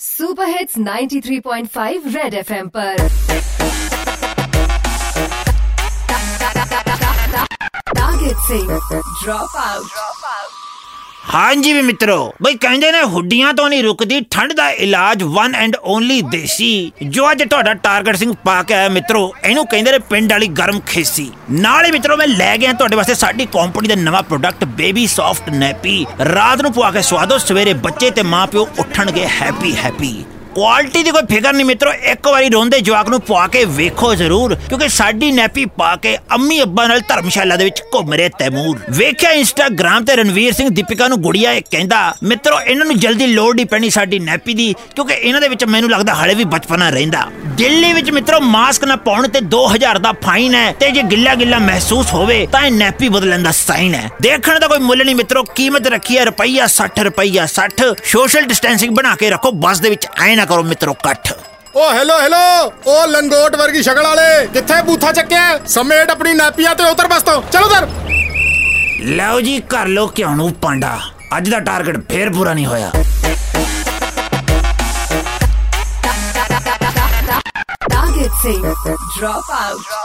Super hits 93.5 red FM पर तागिद Singh drop out ਹਾਂਜੀ ਵੀ ਮਿੱਤਰੋ, ਬਈ ਕਹਿੰਦੇ ਨੇ ਹੁੱਡੀਆਂ ਤੋਂ ਨਹੀਂ ਰੁਕਦੀ, ਠੰਡ ਦਾ ਇਲਾਜ ਵਨ ਐਂਡ ਓਨਲੀ ਦੇਸੀ, ਜੋ ਅੱਜ ਤੁਹਾਡਾ ਟਾਰਗੇਟ ਸਿੰਘ ਪਾ ਕੇ ਆਇਆ ਮਿੱਤਰੋ, ਇਹਨੂੰ ਕਹਿੰਦੇ ਨੇ ਪਿੰਡ ਵਾਲੀ ਗਰਮ ਖੇਸੀ। ਨਾਲ ਹੀ ਮਿੱਤਰੋ, ਮੈਂ ਲੈ ਗਿਆ ਤੁਹਾਡੇ ਵਾਸਤੇ ਸਾਡੀ ਕੰਪਨੀ ਦਾ ਨਵਾਂ ਪ੍ਰੋਡਕਟ ਬੇਬੀ ਸੌਫਟ ਨੈਪੀ ਰਾਤ ਨੂੰ ਪਵਾ ਕੇ ਸਵਾਦੋ, ਸਵੇਰੇ ਬੱਚੇ ਤੇ ਮਾਪਿਓ ਉੱਠਣਗੇ ਹੈਪੀ ਹੈਪੀ ਕੁਆਲਿਟੀ ਦੀ ਕੋਈ ਫਿਕਰ ਨਹੀਂ ਮਿੱਤਰੋ, ਇੱਕ ਵਾਰੀ ਰੋਂਦੇ ਜਵਾਕ ਨੂੰ ਪਵਾ ਕੇ ਵੇਖੋ ਜ਼ਰੂਰ, ਕਿਉਂਕਿ ਸਾਡੀ ਨੈਪੀ ਪਾ ਕੇ ਅੰਮੀ ਅੱਬਾ ਨਾਲ ਧਰਮਸ਼ਾਲਾ ਦੇ ਵਿੱਚ ਘੁੰਮ ਰਿਹਾ ਤੈਮੂਰ। ਵੇਖਿਆ ਇੰਸਟਾਗ੍ਰam ਤੇ ਰਣਵੀਰ ਸਿੰਘ ਦੀਪਿਕਾ ਨੂੰ ਗੁੜੀਆ ਇਹ ਕਹਿੰਦਾ, ਮਿੱਤਰੋ, ਇਹਨਾਂ ਨੂੰ ਜਲਦੀ ਲੋੜ ਨਹੀਂ ਪੈਣੀ ਸਾਡੀ ਨੈਪੀ ਦੀ, ਕਿਉਂਕਿ ਇਹਨਾਂ ਦੇ ਵਿੱਚ ਮੈਨੂੰ ਲੱਗਦਾ ਹਲੇ ਵੀ ਬਚਪਨਾ ਰਹਿੰਦਾ। ਦਿੱਲੀ ਵਿੱਚ ਮਿੱਤਰੋ ਮਾਸਕ ਨਾ ਪਾਉਣ ਤੇ 2000 ਦਾ ਫਾਈਨ ਹੈ ਤੇ ਜੇ ਗਿੱਲਾ ਗਿੱਲਾ ਮਹਿਸੂਸ ਹੋਵੇ ਤਾਂ ਇਹ ਨੈਪੀ ਬਦਲਣ ਦਾ ਸਾਈਨ ਹੈ। ਦੇਖਣ ਦਾ ਕੋਈ ਮੁੱਲ ਨਹੀਂ ਮਿੱਤਰੋ ਕੀਮਤ ਰੱਖੀ ਹੈ ਰੁਪਈਆ 60 ਰੁਪਈਆ 60 ਸੋਸ਼ਲ ਡਿਸਟੈਂਸਿੰਗ ਬਣਾ ਕੇ ਰੱਖੋ ਬੱਸ ਦੇ ਵਿੱਚ ਐ ਨਾ ਕਰੋ ਮਿੱਤਰੋ ਇਕੱਠ। ਓ ਹੈਲੋ ਹੈਲੋ ਓ ਲੰਗੋਟ ਵਰਗੀ ਸ਼ਕਲ ਵਾਲੇ ਕਿੱਥੇ ਬੂਥਾ ਚੱਕਿਆ? ਸਮੇਟ ਆਪਣੀ ਨਾਪੀਆਂ ਤੇ ਉਤਰ ਬਸ ਤੋਂ। ਚਲੋ ਉਧਰ! ਲਓ ਜੀ ਕਰ ਲੋ ਕਿਉਂ ਨੂੰ ਪਾਂਡਾ। ਅੱਜ ਦਾ ਟਾਰਗੇਟ ਫੇਰ ਪੂਰਾ ਨਹੀਂ ਹੋਇਆ। Say, drop out.